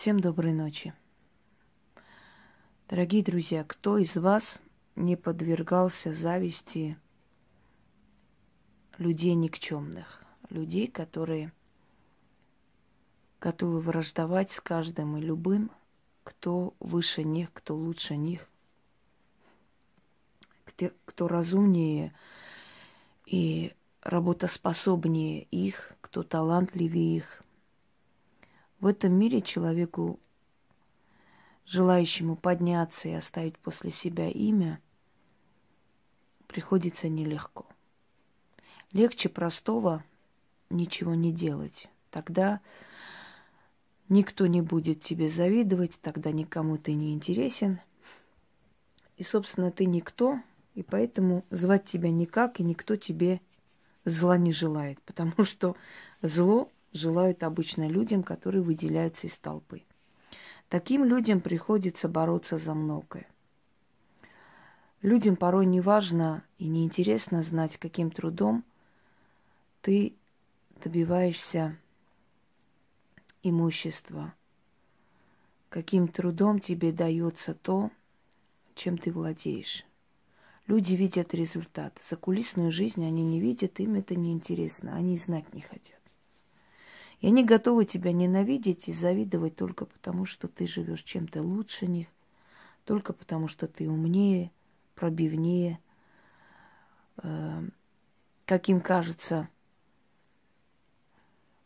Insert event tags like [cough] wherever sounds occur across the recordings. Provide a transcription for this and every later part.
Всем доброй ночи. Дорогие друзья, кто из вас не подвергался зависти людей никчемных, людей, которые готовы враждовать с каждым и любым, кто выше них, кто лучше них, кто, разумнее и работоспособнее их, кто талантливее их – в этом мире человеку, желающему подняться и оставить после себя имя, приходится нелегко. Легче простого ничего не делать. Тогда никто не будет тебе завидовать, тогда никому ты не интересен. И, собственно, ты никто, и поэтому звать тебя никак, и никто тебе зла не желает, потому что зло желают обычно людям, которые выделяются из толпы. Таким людям приходится бороться за многое. Людям порой не важно и не интересно знать, каким трудом ты добиваешься имущества, каким трудом тебе дается то, чем ты владеешь. Люди видят результат. За кулисную жизнь они не видят, им это не интересно, они знать не хотят. И они готовы тебя ненавидеть и завидовать только потому, что ты живешь чем-то лучше них, только потому, что ты умнее, пробивнее, э, как им кажется,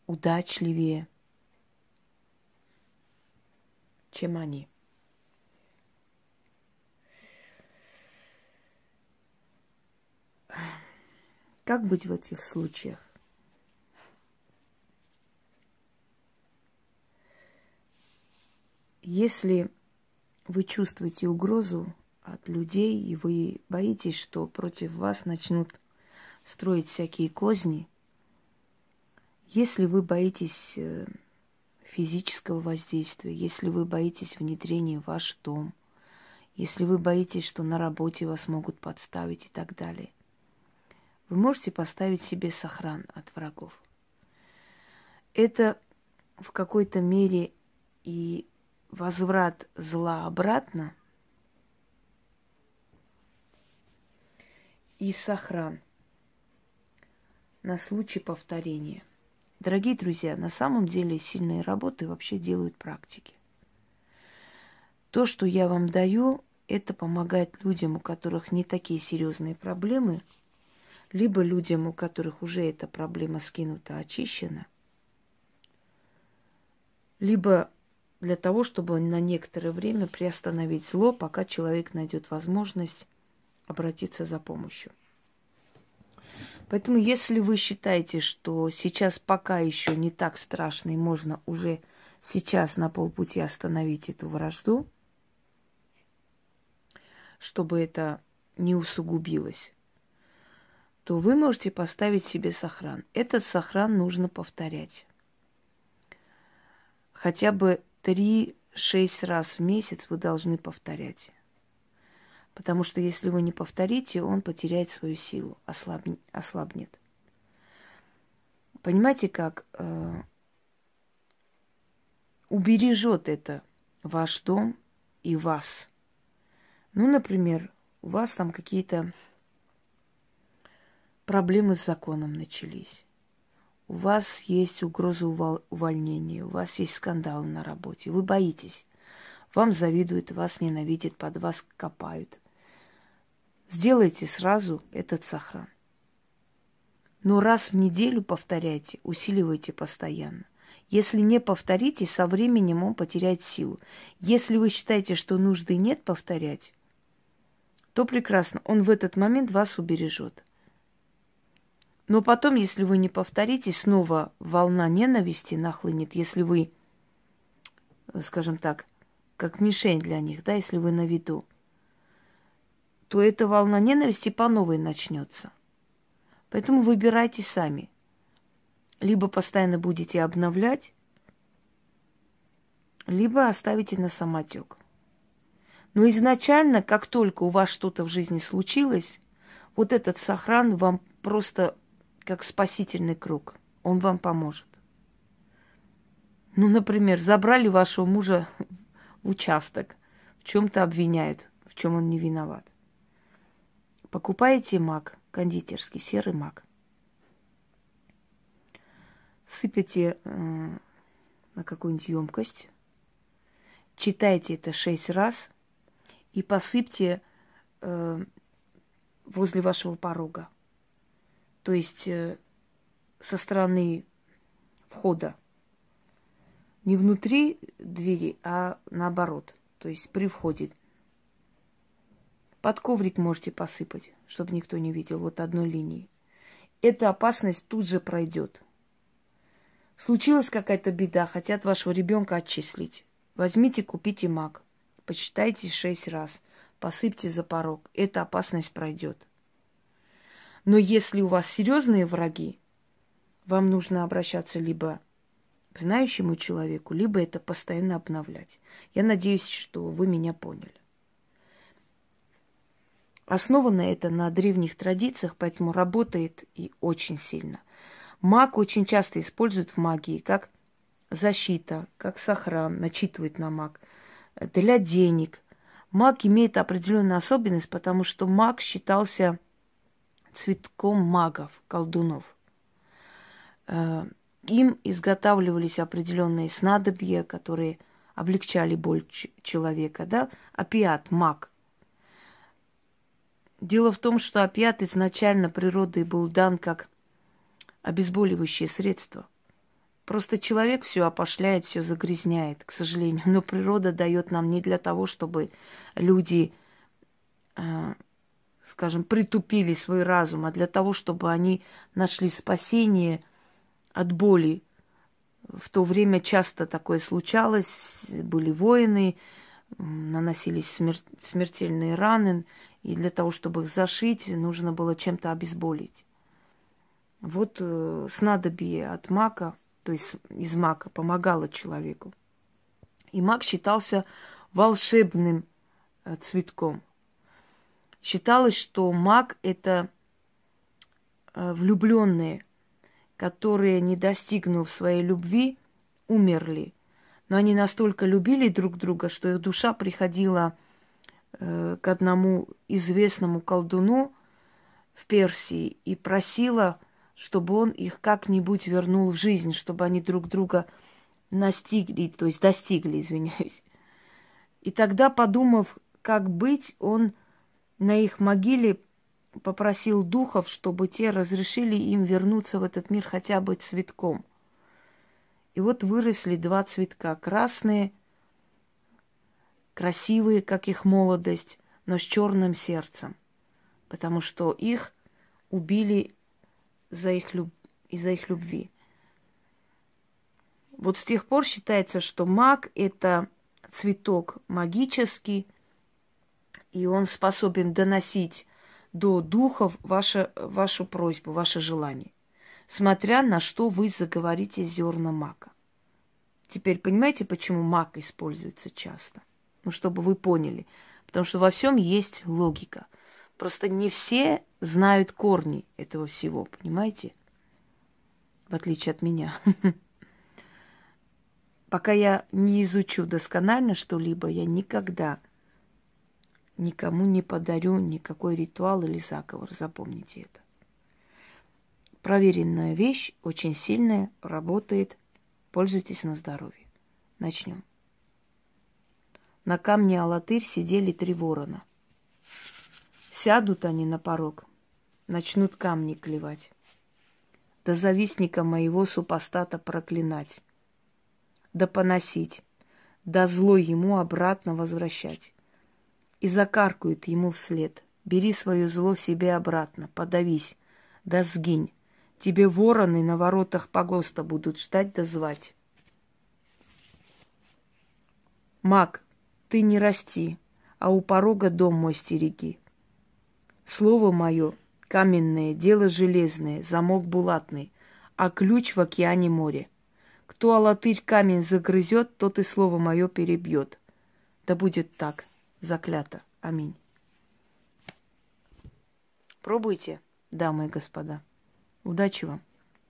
удачливее, чем они. Как быть в этих случаях? Если вы чувствуете угрозу от людей, и вы боитесь, что против вас начнут строить всякие козни, если вы боитесь э, физического воздействия, если вы боитесь внедрения в ваш дом, если вы боитесь, что на работе вас могут подставить и так далее, вы можете поставить себе сохран от врагов. Это в какой-то мере и возврат зла обратно и сохран на случай повторения. Дорогие друзья, на самом деле сильные работы вообще делают практики. То, что я вам даю, это помогает людям, у которых не такие серьезные проблемы, либо людям, у которых уже эта проблема скинута, очищена, либо для того, чтобы на некоторое время приостановить зло, пока человек найдет возможность обратиться за помощью. Поэтому, если вы считаете, что сейчас пока еще не так страшно и можно уже сейчас на полпути остановить эту вражду, чтобы это не усугубилось, то вы можете поставить себе сохран. Этот сохран нужно повторять. Хотя бы три-шесть раз в месяц вы должны повторять. Потому что если вы не повторите, он потеряет свою силу, ослабнет. Понимаете, как э, убережет это ваш дом и вас. Ну, например, у вас там какие-то проблемы с законом начались у вас есть угроза увольнения, у вас есть скандал на работе, вы боитесь, вам завидуют, вас ненавидят, под вас копают. Сделайте сразу этот сохран. Но раз в неделю повторяйте, усиливайте постоянно. Если не повторите, со временем он потеряет силу. Если вы считаете, что нужды нет повторять, то прекрасно, он в этот момент вас убережет. Но потом, если вы не повторите, снова волна ненависти нахлынет, если вы, скажем так, как мишень для них, да, если вы на виду, то эта волна ненависти по новой начнется. Поэтому выбирайте сами. Либо постоянно будете обновлять, либо оставите на самотек. Но изначально, как только у вас что-то в жизни случилось, вот этот сохран вам просто как спасительный круг. Он вам поможет. Ну, например, забрали вашего мужа в участок, в чем-то обвиняют, в чем он не виноват. Покупаете мак кондитерский, серый мак. Сыпете э, на какую-нибудь емкость, читайте это шесть раз и посыпьте э, возле вашего порога. То есть э, со стороны входа. Не внутри двери, а наоборот. То есть при входе. Под коврик можете посыпать, чтобы никто не видел, вот одной линии. Эта опасность тут же пройдет. Случилась какая-то беда, хотят вашего ребенка отчислить. Возьмите, купите маг. Почитайте шесть раз. Посыпьте за порог. Эта опасность пройдет. Но если у вас серьезные враги, вам нужно обращаться либо к знающему человеку, либо это постоянно обновлять. Я надеюсь, что вы меня поняли. Основано это на древних традициях, поэтому работает и очень сильно. Маг очень часто используют в магии как защита, как сохран, начитывает на маг, для денег. Маг имеет определенную особенность, потому что маг считался цветком магов, колдунов. Э, им изготавливались определенные снадобья, которые облегчали боль человека, да, опиат, маг. Дело в том, что опиат изначально природой был дан как обезболивающее средство. Просто человек все опошляет, все загрязняет, к сожалению. Но природа дает нам не для того, чтобы люди э, скажем, притупили свой разум, а для того, чтобы они нашли спасение от боли. В то время часто такое случалось, были воины, наносились смер- смертельные раны, и для того, чтобы их зашить, нужно было чем-то обезболить. Вот э, снадобье от мака, то есть из мака, помогало человеку. И мак считался волшебным э, цветком – Считалось, что маг – это э, влюбленные, которые, не достигнув своей любви, умерли. Но они настолько любили друг друга, что их душа приходила э, к одному известному колдуну в Персии и просила, чтобы он их как-нибудь вернул в жизнь, чтобы они друг друга настигли, то есть достигли, извиняюсь. И тогда, подумав, как быть, он на их могиле попросил духов, чтобы те разрешили им вернуться в этот мир хотя бы цветком. И вот выросли два цветка, красные, красивые, как их молодость, но с черным сердцем, потому что их убили за их люб... из-за их любви. Вот с тех пор считается, что маг – это цветок магический, и он способен доносить до духов ваше, вашу просьбу, ваше желание, смотря на что вы заговорите зерна мака. Теперь понимаете, почему мак используется часто? Ну, чтобы вы поняли. Потому что во всем есть логика. Просто не все знают корни этого всего, понимаете? В отличие от меня. [laughs] Пока я не изучу досконально что-либо, я никогда никому не подарю никакой ритуал или заговор. Запомните это. Проверенная вещь, очень сильная, работает. Пользуйтесь на здоровье. Начнем. На камне Алатырь сидели три ворона. Сядут они на порог, начнут камни клевать. Да завистника моего супостата проклинать, да поносить, да зло ему обратно возвращать и закаркают ему вслед. Бери свое зло себе обратно, подавись, да сгинь. Тебе вороны на воротах погоста будут ждать да звать. Маг, ты не расти, а у порога дом мой стереги. Слово мое каменное, дело железное, замок булатный, а ключ в океане море. Кто алатырь камень загрызет, тот и слово мое перебьет. Да будет так заклято. Аминь. Пробуйте, дамы и господа. Удачи вам.